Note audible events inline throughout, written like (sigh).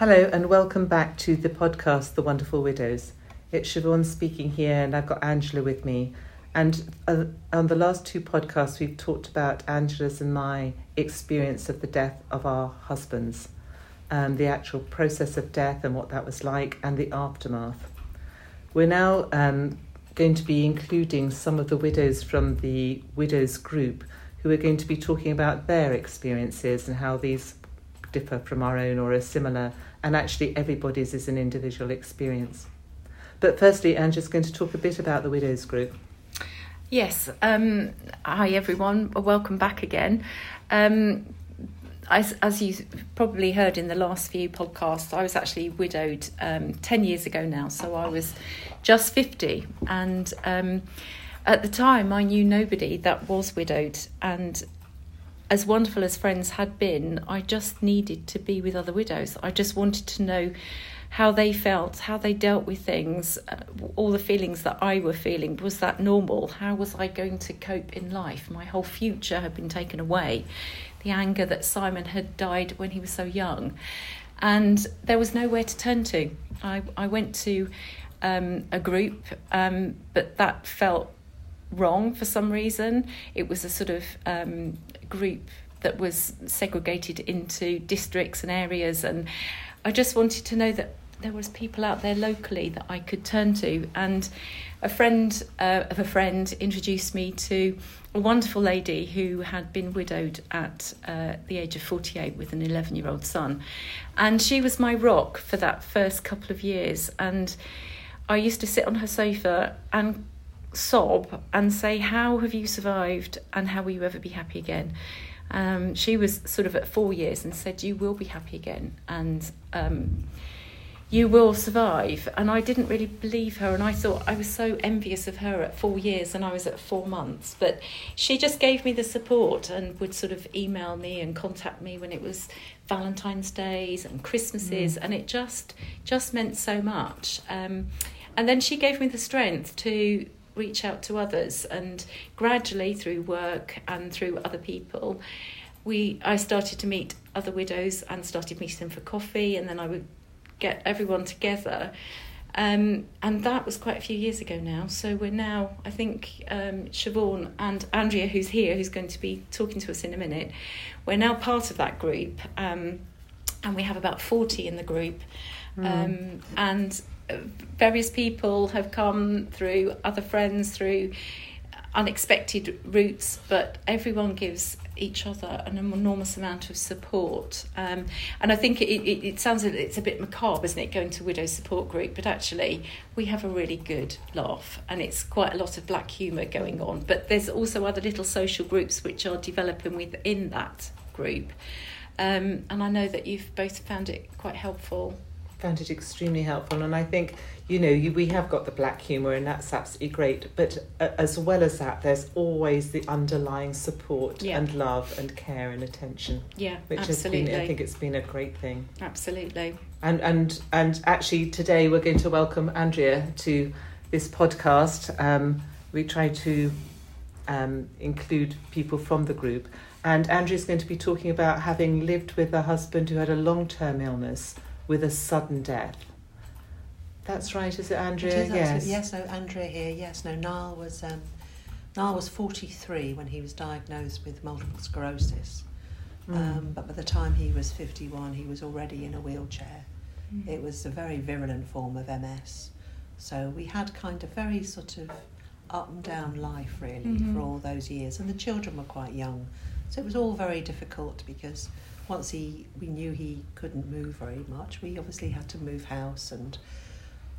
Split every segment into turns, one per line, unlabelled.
Hello, and welcome back to the podcast, The Wonderful Widows. It's Siobhan speaking here, and I've got Angela with me. And uh, on the last two podcasts, we've talked about Angela's and my experience of the death of our husbands, um, the actual process of death and what that was like, and the aftermath. We're now um, going to be including some of the widows from the widows group who are going to be talking about their experiences and how these differ from our own or are similar, and actually everybody's is an individual experience. But firstly, Angela's going to talk a bit about the widows group.
Yes. Um, hi, everyone. Welcome back again. Um, as, as you probably heard in the last few podcasts, I was actually widowed um, 10 years ago now. So I was just 50. And um, at the time, I knew nobody that was widowed. And as wonderful as friends had been, I just needed to be with other widows. I just wanted to know how they felt, how they dealt with things, uh, all the feelings that I were feeling. Was that normal? How was I going to cope in life? My whole future had been taken away. The anger that Simon had died when he was so young. And there was nowhere to turn to. I, I went to um, a group, um, but that felt wrong for some reason. It was a sort of um, group that was segregated into districts and areas, and I just wanted to know that there was people out there locally that I could turn to. And a friend uh, of a friend introduced me to a wonderful lady who had been widowed at uh, the age of 48 with an 11 year old son. And she was my rock for that first couple of years. And I used to sit on her sofa and sob and say, How have you survived and how will you ever be happy again? Um, she was sort of at four years and said, You will be happy again and um, you will survive. And I didn't really believe her. And I thought I was so envious of her at four years and I was at four months. But she just gave me the support and would sort of email me and contact me when it was Valentine's Days and Christmases. Mm. And it just, just meant so much. Um, and then she gave me the strength to reach out to others and gradually through work and through other people we I started to meet other widows and started meeting them for coffee and then I would get everyone together um, and that was quite a few years ago now. So we're now, I think, um, Siobhan and Andrea, who's here, who's going to be talking to us in a minute, we're now part of that group. Um, and we have about 40 in the group. Mm. and various people have come through other friends through unexpected routes but everyone gives each other an enormous amount of support. Um, and I think it, it, it sounds it's a bit macabre isn't it going to widow support group but actually we have a really good laugh and it's quite a lot of black humour going on. But there's also other little social groups which are developing within that group. Um, and I know that you've both found it quite helpful
found it extremely helpful, and I think you know you, we have got the black humour, and that's absolutely great. But uh, as well as that, there's always the underlying support yeah. and love and care and attention.
Yeah,
which
absolutely.
has been I think it's been a great thing.
Absolutely.
And and and actually today we're going to welcome Andrea to this podcast. Um, we try to um, include people from the group. And Andrea is going to be talking about having lived with a husband who had a long term illness with a sudden death. That's right, is it, Andrea?
It is,
yes.
Yes, no, Andrea here. Yes, no, Niall was um, Niall was forty three when he was diagnosed with multiple sclerosis. Mm. Um, but by the time he was fifty one, he was already in a wheelchair. Mm. It was a very virulent form of MS. So we had kind of very sort of up and down life really mm-hmm. for all those years, and the children were quite young, so it was all very difficult because once he we knew he couldn't move very much, we obviously had to move house and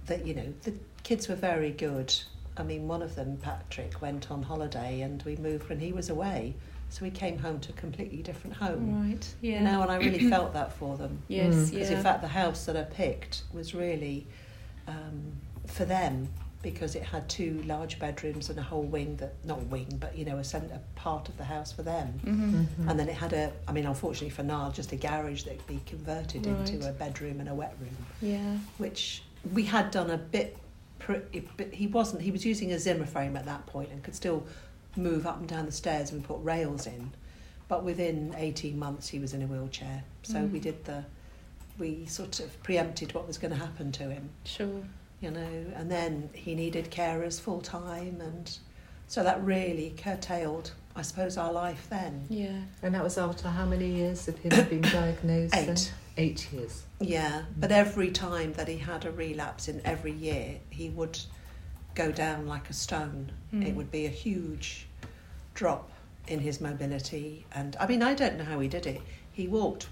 that you know the kids were very good. I mean, one of them, Patrick, went on holiday and we moved when he was away. So we came home to a completely different home.
Right. Yeah.
You know, and I really (clears throat) felt that for them.
Yes. Because
mm. yeah. in fact, the house that I picked was really um, for them because it had two large bedrooms and a whole wing that not wing but you know a centre part of the house for them mm-hmm. Mm-hmm. and then it had a I mean unfortunately for Niall just a garage that could be converted right. into a bedroom and a wet room
yeah
which we had done a bit but he wasn't he was using a Zimmer frame at that point and could still move up and down the stairs and put rails in but within 18 months he was in a wheelchair so mm. we did the we sort of preempted what was going to happen to him,
Sure.
You know, and then he needed carers full time, and so that really curtailed, I suppose, our life then.
Yeah.
And that was after how many years of him being (coughs) diagnosed? then?
Eight.
Eight years.
Yeah, but every time that he had a relapse in every year, he would go down like a stone.
Mm.
It would be a huge drop in his mobility. And I mean, I don't know how he did it. He walked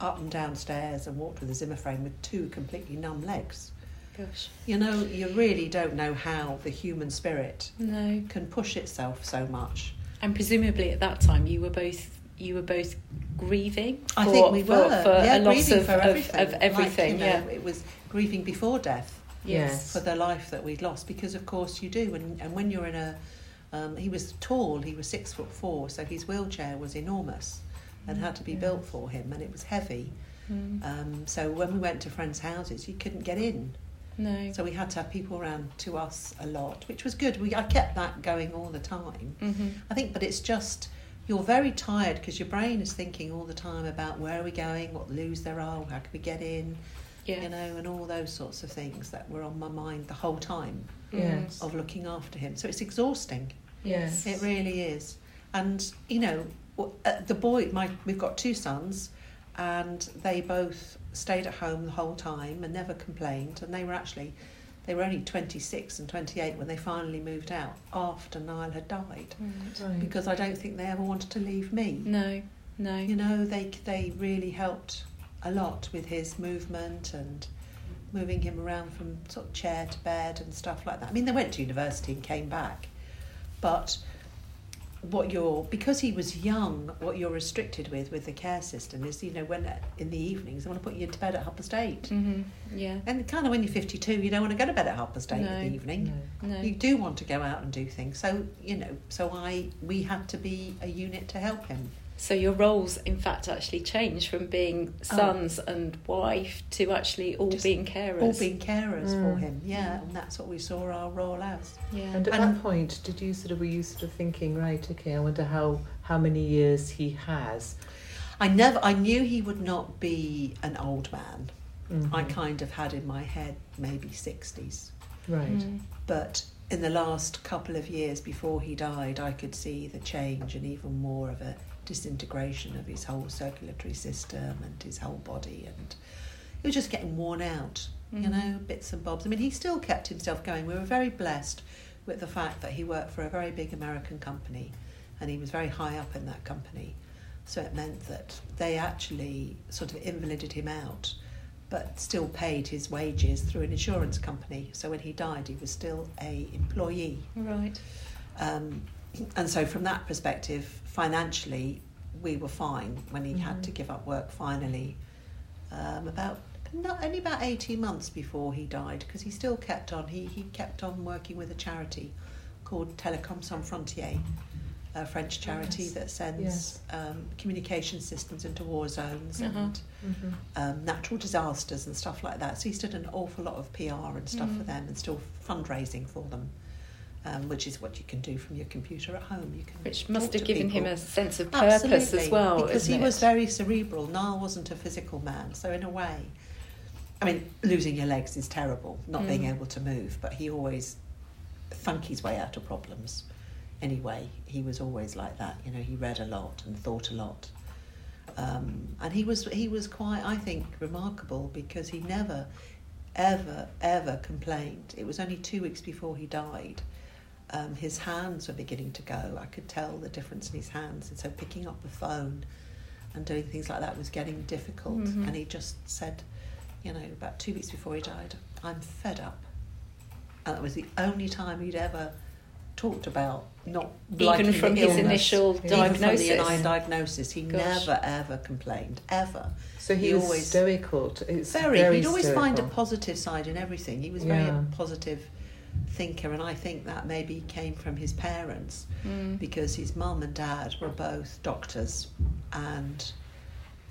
up and down stairs and walked with a Zimmer frame with two completely numb legs.
Gosh.
You know, you really don't know how the human spirit
No.
can push itself so much.
And presumably at that time you were both you were both grieving.
I
for-
think we were
for
yeah,
a loss
grieving
of,
for
of-
everything.
of, everything.
Like,
yeah.
know, it was grieving before death.
Yes.
for the life that we'd lost because of course you do and, and when you're in a um, he was tall he was six foot four so his wheelchair was enormous and had to be
Mm,
built for him and it was heavy
Mm.
um, so when we went to friends houses you couldn't get in
no.
so we had to have people around to us a lot which was good we I kept that going all the time
hmm
I think but it's just you're very tired because your brain is thinking all the time about where are we going what loos there are how can we get in
Yeah.
you know and all those sorts of things that were on my mind the whole time
Yes.
of looking after him. So it's exhausting.
Yes.
It really is. And you know, uh, the boy, my we've got two sons, and they both stayed at home the whole time and never complained. And they were actually, they were only twenty six and twenty eight when they finally moved out after Niall had died.
Right.
Right.
Because I don't think they ever wanted to leave me.
No. No.
You know, they they really helped a lot with his movement and moving him around from sort of chair to bed and stuff like that. I mean, they went to university and came back, but what you're because he was young, what you're restricted with with the care system is you know when in the evenings they want to put you into bed at half past eight.
hmm Yeah.
And kind of when you're 52, you don't want to go to bed at half past eight in the evening.
No.
No.
You do want to go out and do things. So, you know, so I we had to be a unit to help him.
So your roles, in fact, actually changed from being sons and wife to actually all
Just
being carers.
all being carers for
Mm.
him. Yeah, and that's what we saw our role as.
yeah.
And at
And-
that point, did you sort of were you sort of thinking, right? Okay, I wonder how how many years he has.
I never, I knew he would not be an old man.
Mhm.
I kind of had in my head maybe sixties,
right.
Mm.
but in the last couple of years before he died, I could see the change and even more of a disintegration of his whole circulatory system and his whole body, and he was just getting worn out. You
Mhm.
know, bits and bobs. I mean, he still kept himself going. We were very blessed with the fact that he worked for a very big American company and he was very high up in that company. So it meant that they actually sort of invalided him out, but still paid his wages through an insurance company. So when he died, he was still a employee.
Right.
Um, and so from that perspective, financially, we were fine when he had
Mhm.
to give up work finally. Um, about not only about eighteen months before he died, because he still kept on. He he kept on working with a charity called Télécom Sans Frontières, a French charity
Yes.
that sends
Yes.
um, communication systems into war zones
Uh-huh.
and
Mhm.
um, natural disasters and stuff like that. So he's did an awful lot of PR and stuff for
Mm.
them and still fundraising for them, um, which is what you can do from your computer at home. You can
Which must have given him a sense of purpose
Absolutely,
as well.
because he
isn't
was very cerebral. Niall wasn't a physical man, so in a way, I mean, losing your legs is terrible, not being
Mm.
able to move. But he always thunk his way out of problems. Anyway, he was always like that. You know, he read a lot and thought a lot. Um, and he was he was quite, I think, remarkable because he never, ever, ever complained. It was only two weeks before he died. Um, his hands were beginning to go. I could tell the difference in his hands, and so picking up the phone and doing things like that was getting difficult.
Mhm.
And he just said, you know, about two weeks before he died, "I'm fed up." And that was the only time he'd ever talked about not liking
even from
the
his
illness.
initial
Even from
diagnosis.
the diagnosis, he
Gosh.
never ever complained ever.
So he,
He
was
always-
stoical. t- It's
Very,
very
he'd always find a positive side in everything. He was very
Yeah.
a positive thinker, and I think that maybe came from his parents
Mm.
because his mum and dad were both doctors, and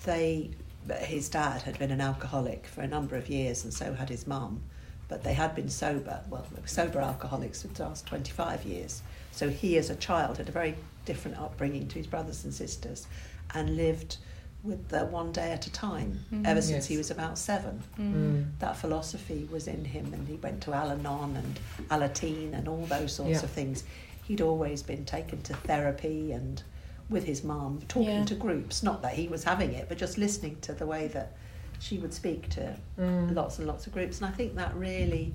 they his dad had been an alcoholic for a number of years, and so had his mum. But they had been sober, well, they were sober alcoholics for the last 25 years. So he, as a child, had a very different upbringing to his brothers and sisters and lived with the one day at a time
Mm.
ever since
Yes.
he was about seven.
Mm.
That philosophy was in him, and he went to Al Anon and Alateen and all those sorts
Yeah.
of things. He'd always been taken to therapy and with his mum, talking
Yeah.
to groups. Not that he was having it, but just listening to the way that she would speak to
Mm.
lots and lots of groups. And I think that really,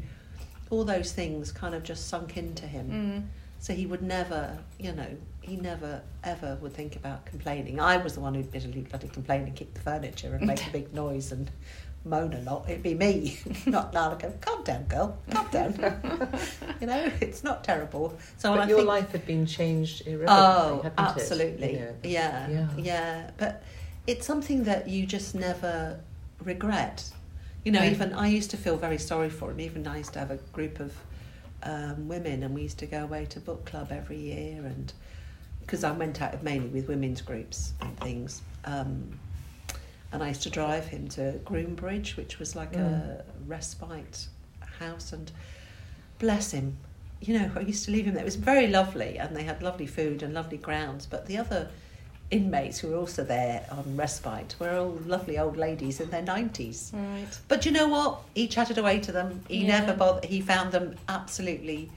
all those things kind of just sunk into him.
Mm.
So he would never, you know, he never ever would think about complaining. I was the one who'd bitterly bloody complain and kick the furniture and make a big noise and moan a lot. It'd be me, (laughs) not Niall go, calm down, girl, calm down. (laughs) you know, it's not terrible. So
But
I
your
think,
life had been changed irrevocably,
Oh, absolutely.
it? You know?
Yeah,
Yeah.
yeah, But it's something that you just never regret. You know, even I used to feel very sorry for him. Even I used to have a group of um, women, and we used to go away to book club every year, and because I went out mainly with women's groups and things. Um, and I used to drive him to Groombridge, which was like a respite house, and bless him. You know, I used to leave him there. It was very lovely, and they had lovely food and lovely grounds. But the other inmates who were also there on respite were all lovely old ladies in their nineties.
Right.
But you know what? He chatted away to them. He
Yeah.
never bothered. He found them absolutely,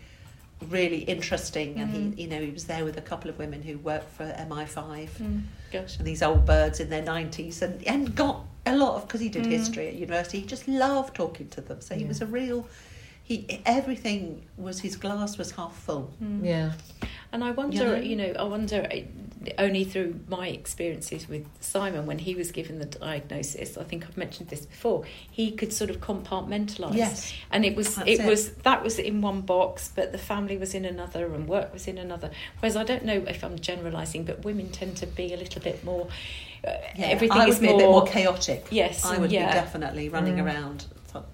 really interesting, and
Mm.
he, you know, he was there with a couple of women who worked for MI5
Mm. Gosh.
and these old birds in their nineties, and and got a lot of because he did
Mm.
history at university. He just loved talking to them. So he
Yeah.
was a real. He everything was his glass was half full.
Mm.
Yeah.
And I wonder,
know?
you know, I wonder uh, only through my experiences with Simon when he was given the diagnosis. I think I've mentioned this before. He could sort of compartmentalize,
Yes.
and it was it,
it.
was that was in one box, but the family was in another, and work was in another. Whereas I don't know if I'm generalising, but women tend to be a little bit more. Uh,
Yeah,
everything
I would
is more,
a bit more chaotic.
Yes,
I would
yeah.
be definitely running
Mm.
around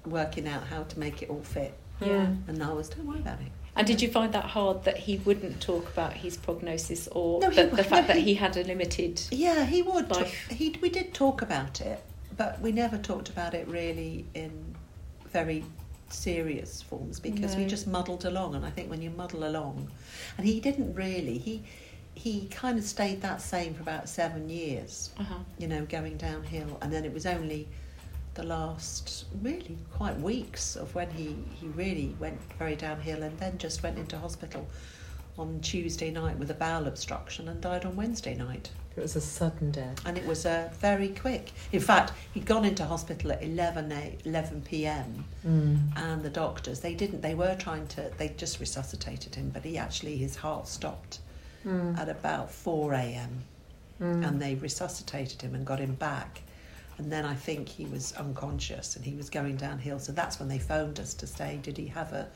working out how to make it all fit.
Yeah.
And I was, don't worry about it.
And did you find that hard that he wouldn't talk about his prognosis or
No, he
the,
w-
the
no,
fact that
he-
he had a limited?
Yeah, he would.
Life.
he we did talk about it, but we never talked about it really in very serious forms because we just muddled along. And I think when you muddle along, and he didn't really. He he kind of stayed that same for about seven years.
Uh-huh.
You know, going downhill, and then it was only the last really quite weeks of when he he really went very downhill, and then just went into hospital on Tuesday night with a bowel obstruction and died on Wednesday night
It was a sudden death.
and it was uh, very quick. In fact, he'd gone into hospital at 11, a- 11 p.m.
Mm.
and the doctors they didn't they were trying to they just resuscitated him, but he actually his heart stopped
Mm.
at about 4 a.m.
Mm.
and they resuscitated him and got him back. And then I think he was unconscious and he was going downhill. So that's when they phoned us to say, did he have a,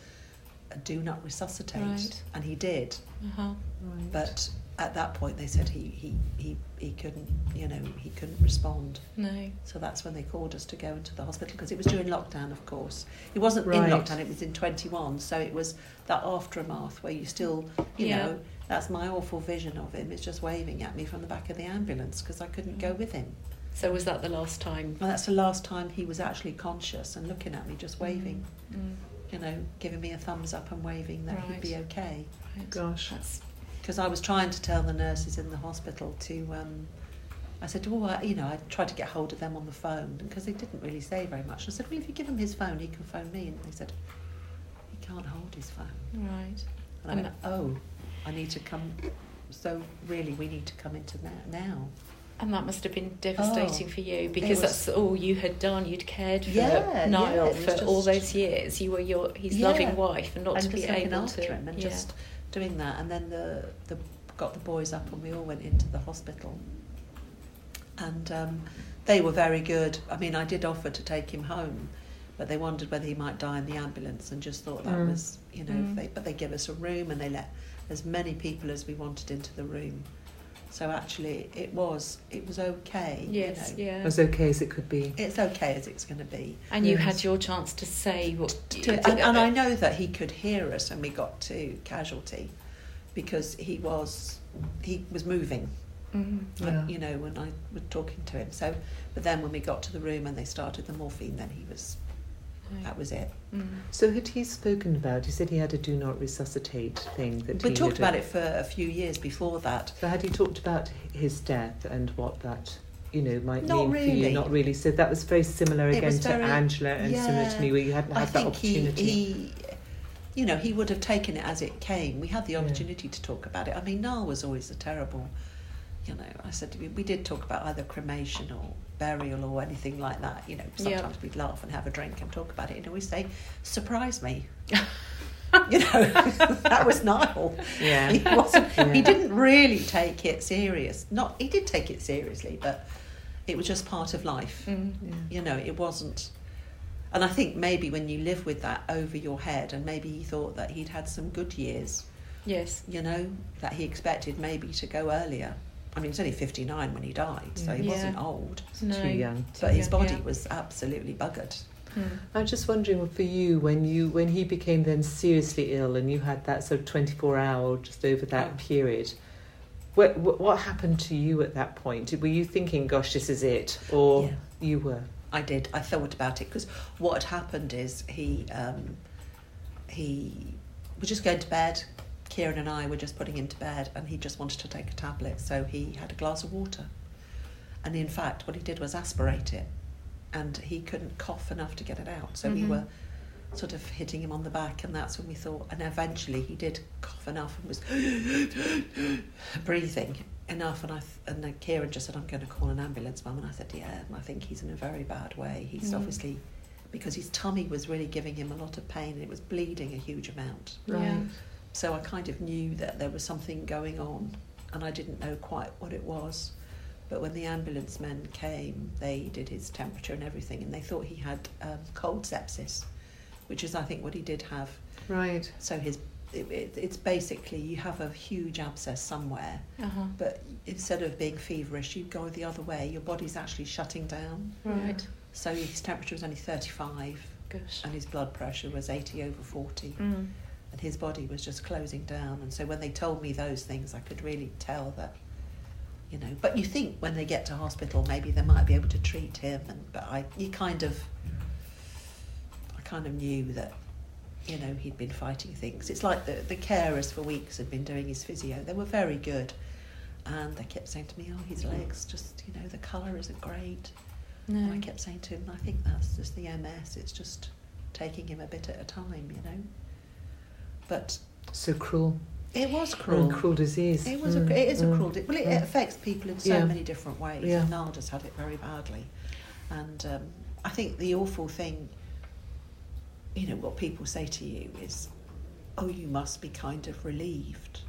a do not resuscitate?
Right.
And he did.
Uh-huh.
Right.
But at that point they said he, he, he, he couldn't, you know, he couldn't respond.
No.
So that's when they called us to go into the hospital because it was during lockdown, of course. It wasn't
Right.
in lockdown, it was in 21. So it was that aftermath where you still, you
Yeah.
know, that's my awful vision of him. It's just waving at me from the back of the ambulance because I couldn't go with him.
So was that the last time?
Well, that's the last time he was actually conscious and looking at me, just waving,
Mm.
you know, giving me a thumbs up and waving that he'd be okay.
Right.
Gosh.
Because I was trying to tell the nurses in the hospital to, um, I said, well, I, you know, I tried to get hold of them on the phone because they didn't really say very much. I said, well, if you give him his phone, he can phone me. And they said, he can't hold his phone.
right.
And I went, oh, I need to come. So really, we need to come into that now.
And that must have been devastating
Oh,
for you because
was-
that's all you had done. You'd cared for
Yeah,
Niall
yeah,
for all those years. You were your his
Yeah.
loving wife, and not
and
to be
just
able
after
to
him and just doing that. And then the, the got the boys up and we all went into the hospital. And um, they were very good. I mean, I did offer to take him home, but they wondered whether he might die in the ambulance and just thought that
Mm.
was, you know,
Mm.
they, but they gave us a room and they let as many people as we wanted into the room. So actually, it was it was okay.
yes,
you know.
yeah.
As okay as it could be.
It's okay as it's going to be.
And you had your chance to say what.
to, and, and I know that he could hear us when we got to casualty because he was he was moving
Mhm.
uh,
Yeah.
you know when I was talking to him so but then when we got to the room and they started the morphine then he was that was it
Mm.
So had he spoken about? He said he had a do not resuscitate thing that
we
he
talked
had-
about it for a few years before that
So had he talked about his death and what that you know, might
Not
mean for you.
really.
Not really. So that was very similar
It
again to
very-
Angela and similar to me, where you hadn't
I
had that
think he,
opportunity.
he, you know, he would have taken it as it came. We had the
Yeah.
opportunity to talk about it. I mean, Niall was always a terrible, you know, I said we, we did talk about either cremation or burial or anything like that. You know,
Yeah.
sometimes we'd laugh and have a drink and talk about it. And always say, surprise me. (laughs) you know, (laughs) that was Niall.
Yeah.
He wasn't.
Yeah.
He didn't really take it serious. Not he did take it seriously, but it was just part of life.
Mm.
yeah.
You know, it wasn't. And I think maybe when you live with that over your head, and maybe he thought that he'd had some good years,
Yes.
you know, that he expected maybe to go earlier. I mean, he was only 59 when he died, so he
Yeah.
wasn't old.
No.
Too young.
But his
young,
body
yeah.
was absolutely buggered.
Mm.
I'm just wondering for you when you when he became then seriously ill and you had that sort of 24 hour just over that
Oh.
period. What, what what happened to you at that point? Were you thinking, "Gosh, this is it," or
Yeah.
you were?
I did. I thought about it because what had happened is he um, he was just going to bed. Kieran and I were just putting him to bed, and he just wanted to take a tablet, so he had a glass of water. And in fact, what he did was aspirate it, and he couldn't cough enough to get it out. So we
Mhm.
were sort of hitting him on the back, and that's when we thought. And eventually, he did cough enough and was (gasps) breathing enough. And I th- and then Kieran just said, "I'm going to call an ambulance, Mum." And I said, "Yeah." I think he's in a very bad way. He's
Mm.
obviously because his tummy was really giving him a lot of pain and it was bleeding a huge amount.
Yeah.
So I kind of knew that there was something going on, and I didn't know quite what it was. But when the ambulance men came, they did his temperature and everything, and they thought he had um, cold sepsis, which is, I think, what he did have.
Right.
So his, it, it, it's basically you have a huge abscess somewhere,
Uh-huh.
but instead of being feverish, you go the other way. Your body's actually shutting down.
Right.
So his temperature was only 35,
Gosh.
and his blood pressure was 80 over 40
Mm.
And his body was just closing down. And so when they told me those things, I could really tell that, you know. But you think when they get to hospital, maybe they might be able to treat him, and but I, you kind of, I kind of knew that, you know, he'd been fighting things. It's like the the carers for weeks had been doing his physio. They were very good, and they kept saying to me, "Oh, his legs just, you know, the colour isn't great." And I kept saying to him, I think that's just the MS. It's just taking him a bit at a time, you know. But
So cruel.
it was cruel.
And cruel disease.
It was
Mm,
a, it is a
mm,
cruel. di- Well, it,
mm.
it affects people in so
Yeah.
many different ways.
Yeah.
And had it very badly. And um, I think the awful thing, you know, what people say to you is, "Oh, you must be kind of relieved."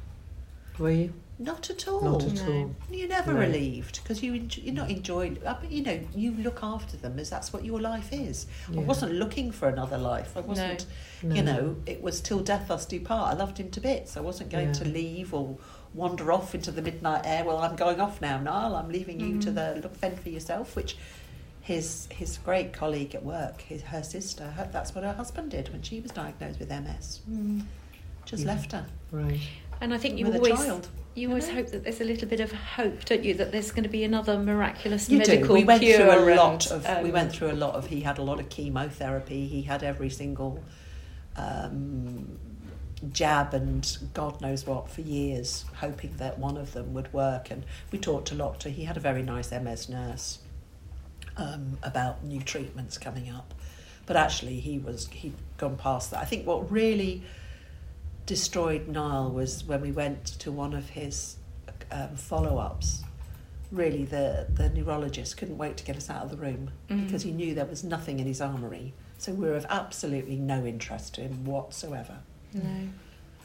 Were you?
Not at all.
Not at
No.
all.
You're never
No.
relieved because you enjoy, you're not enjoying. uh, But you know, you look after them as that's what your life is. I wasn't looking for another life. I wasn't.
No.
You know, it was till death us do part. I loved him to bits. I wasn't going
Yeah.
to leave or wander off into the midnight air. Well, I'm going off now, Niall. I'm leaving you to
Mhm.
the look fend for yourself. Which his his great colleague at work, his her sister, her, that's what her husband did when she was diagnosed with MS.
Mm.
Just
Yeah.
left her
Right.
And I think you always
child.
you always hope that there's a little bit of hope, don't you? That there's going to be another miraculous
You
medical
do. We went
cure.
through a lot of. we
um,
went through a lot of. He had a lot of chemotherapy. He had every single um, jab and God knows what for years, hoping that one of them would work. And we talked a lot to. He had a very nice MS nurse um, about new treatments coming up, but actually he was he'd gone past that. I think what really destroyed Niall was when we went to one of his um, follow-ups. Really, the the neurologist couldn't wait to get us out of the room
Mm.
because he knew there was nothing in his armoury. So we were of absolutely no interest to him whatsoever.
No.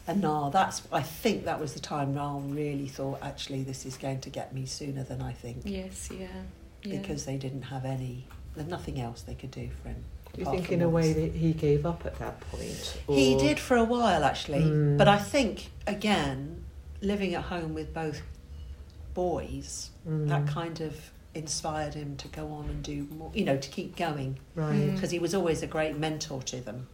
And Niall, that's I think that was the time Niall really thought actually this is going to get me sooner than I think
Yes. Yeah. yeah.
because they didn't have any, there's nothing else they could do for him.
Do you think,
from
in a way, that he gave up at that point?
He did for a while actually,
Mm.
but I think again, living at home with both boys,
Mm.
that kind of inspired him to go on and do more, you know, to keep going
Right.
Mm.
because he was always a great mentor to them.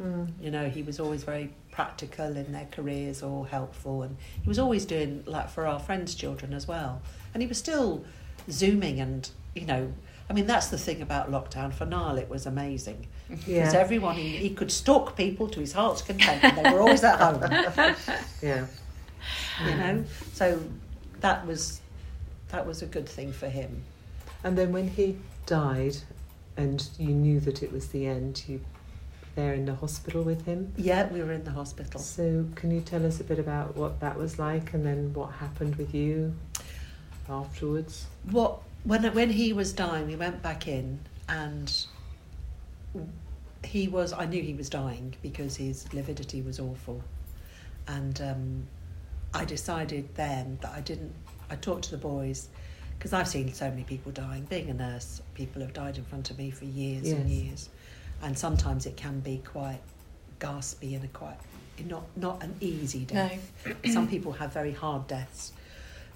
Mm.
You know, he was always very practical in their careers or helpful, and he was always doing like for our friends' children as well. And he was still zooming, and you know, I mean, that's the thing about lockdown. For Niall, it was amazing (laughs)
Yeah.
because everyone he, he could stalk people to his heart's content, and they were always at home. (laughs)
yeah.
You know, so that was that was a good thing for him.
And then when he died, and you knew that it was the end, you were there in the hospital with him.
Yeah, we were in the hospital.
So can you tell us a bit about what that was like, and then what happened with you afterwards?
What when when he was dying, we went back in, and he was. I knew he was dying because his lividity was awful, and um, I decided then that I didn't. I talked to the boys because I've seen so many people dying. Being a nurse, people have died in front of me for years and years, and sometimes it can be quite gaspy and a quite not not an easy death. Some people have very hard deaths.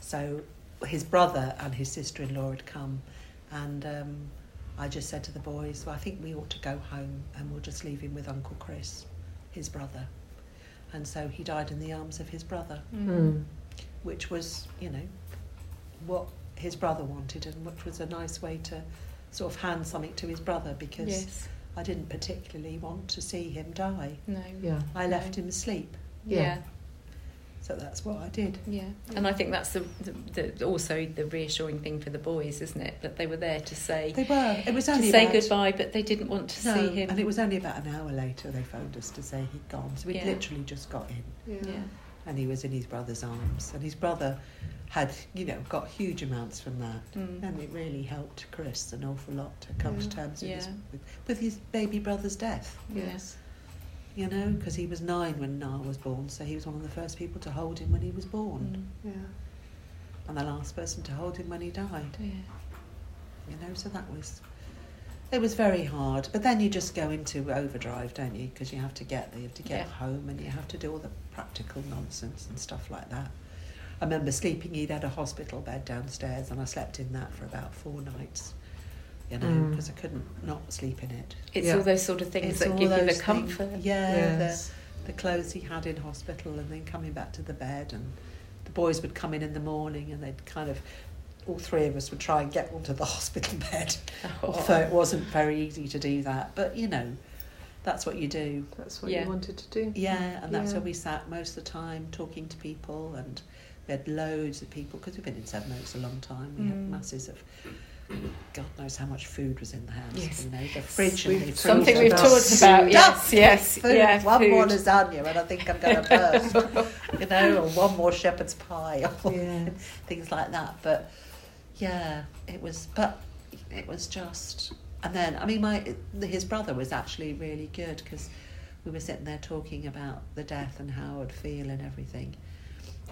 So his brother and his sister-in-law had come, and um, I just said to the boys, "Well, I think we ought to go home, and we'll just leave him with Uncle Chris, his brother." And so he died in the arms of his brother,
Mm.
which was, you know, what his brother wanted, and which was a nice way to sort of hand something to his brother because
Yes.
I didn't particularly want to see him die.
No.
Yeah.
I left him asleep,
Yeah.
Yeah.
So that's what I did.
Yeah, and I think that's the, the, the also the reassuring thing for the boys, isn't it? That they were there to say
They were. It was only
to
only
say
about-
goodbye, but they didn't want to
No,
see him.
and it was only about an hour later they phoned us to say he'd gone. So we'd
Yeah.
literally just got in,
yeah,
and he was in his brother's arms, and his brother had, you know, got huge amounts from that,
Mm.
and it really helped Chris an awful lot to come to terms with, his, with, with his baby brother's death.
yes,
You know, because he was nine when Niall was born, so he was one of the first people to hold him when he was born,
Mm.
Yeah.
and the last person to hold him when he died.
yeah,
you know so that was it was very hard but then you just go into overdrive don't you because you have to get there you have to get
Yeah.
home and you have to do all the practical nonsense and stuff like that i remember sleeping he'd had a hospital bed downstairs and i slept in that for about four nights you know
Mm.
because i couldn't not sleep in it
it's
Yeah.
all those sort of things
It's
that give you the comfort.
things- yeah
Yes.
the, the clothes he had in hospital and then coming back to the bed and the boys would come in in the morning and they'd kind of all three of us would try and get onto the (laughs) hospital bed
Oh. (laughs)
although it wasn't very easy to do that. But you know, that's what you do.
That's what
Yeah.
you wanted to do.
Yeah, and that's
Yeah.
where we sat most of the time talking to people, and we had loads of people because we've been in Sevenoaks a long time. We had
Mm.
masses of. (clears throat) God knows how much food was in the house.
Yes.
You know, the fridge and the
We've-
Something we've
About
talked about.
food.
Yes, yes,
Food,
yeah.
one
food.
more lasagna, and I think I'm going (laughs) to burst. you know, or one more shepherd's pie, or
Yeah. (laughs)
things like that. But yeah, it was. But it was just. And then, I mean, my his brother was actually really good because we were sitting there talking about the death and how I'd feel and everything.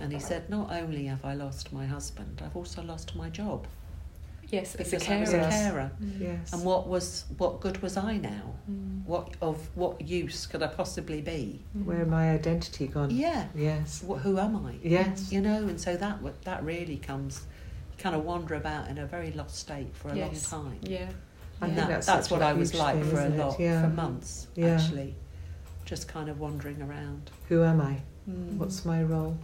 And he said, "Not only have I lost my husband, I've also lost my job
Yes, as a
because I was
carer.
a carer.
Yes.
And what was what good was I now?
Mm.
What of what use could I possibly be?
Where my identity gone?
Yeah,
Yes.
Wh- who am I?
Yes.
You know, and so that that really comes. Kind of wander about in a very lost state for a
Yes.
long time.
Yeah.
I
And
think
that,
that's
that's, what I was like
thing,
for a
it?
lot,
Yeah.
for months
Yeah.
actually, just kind of wandering around.
Who am I?
Mm.
What's my role?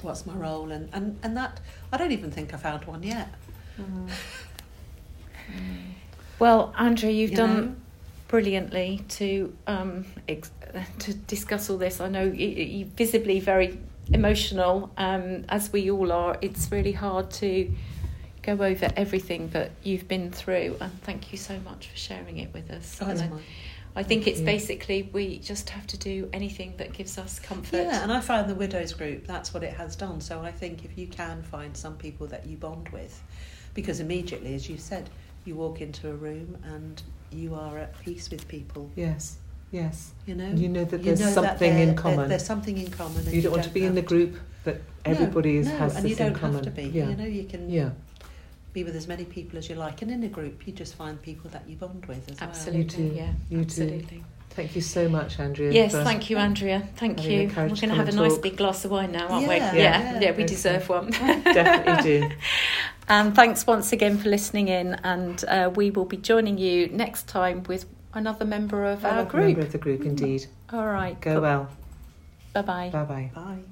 what's my role? And, and and that I don't even think I found one yet.
Well, Andrea, you've
You
done
know?
brilliantly to um, ex- to discuss all this. I know you, you visibly very emotional, um, as we all are. It's really hard to go over everything that you've been through, and thank you so much for sharing it with us.
Oh, that's mine.
I think it's basically we just have to do anything that gives us comfort.
Yeah, and I found the widows group. That's what it has done. So I think if you can find some people that you bond with, because immediately, as you said, you walk into a room and you are at peace with people.
Yes. Yes.
You know,
You know that
You
there's
know
something
there-
in
there-
common.
there's something in common. And
you don't want to be in the group that everybody
No,
everybody is,
no,
has
and
this
you don't
in common.
have to be.
Yeah.
You know, you can
Yeah.
be with as many people as you like, and in a group, you just find people that you bond with as
Absolutely,
too.
yeah,
You too.
absolutely.
Thank you so much, Andrea.
Yes, thank you, Andrea. Thank you. We're going
to
to have a
and
nice
talk.
big glass of wine now, aren't we?
Yeah,
yeah,
yeah.
yeah, we deserve one. (laughs) (laughs)
Definitely do.
And thanks once again for listening in. And uh, we will be joining you next time with another member of our group.
Member of the group, indeed.
All right.
Go well.
Bye bye.
Bye bye.
well. Bye.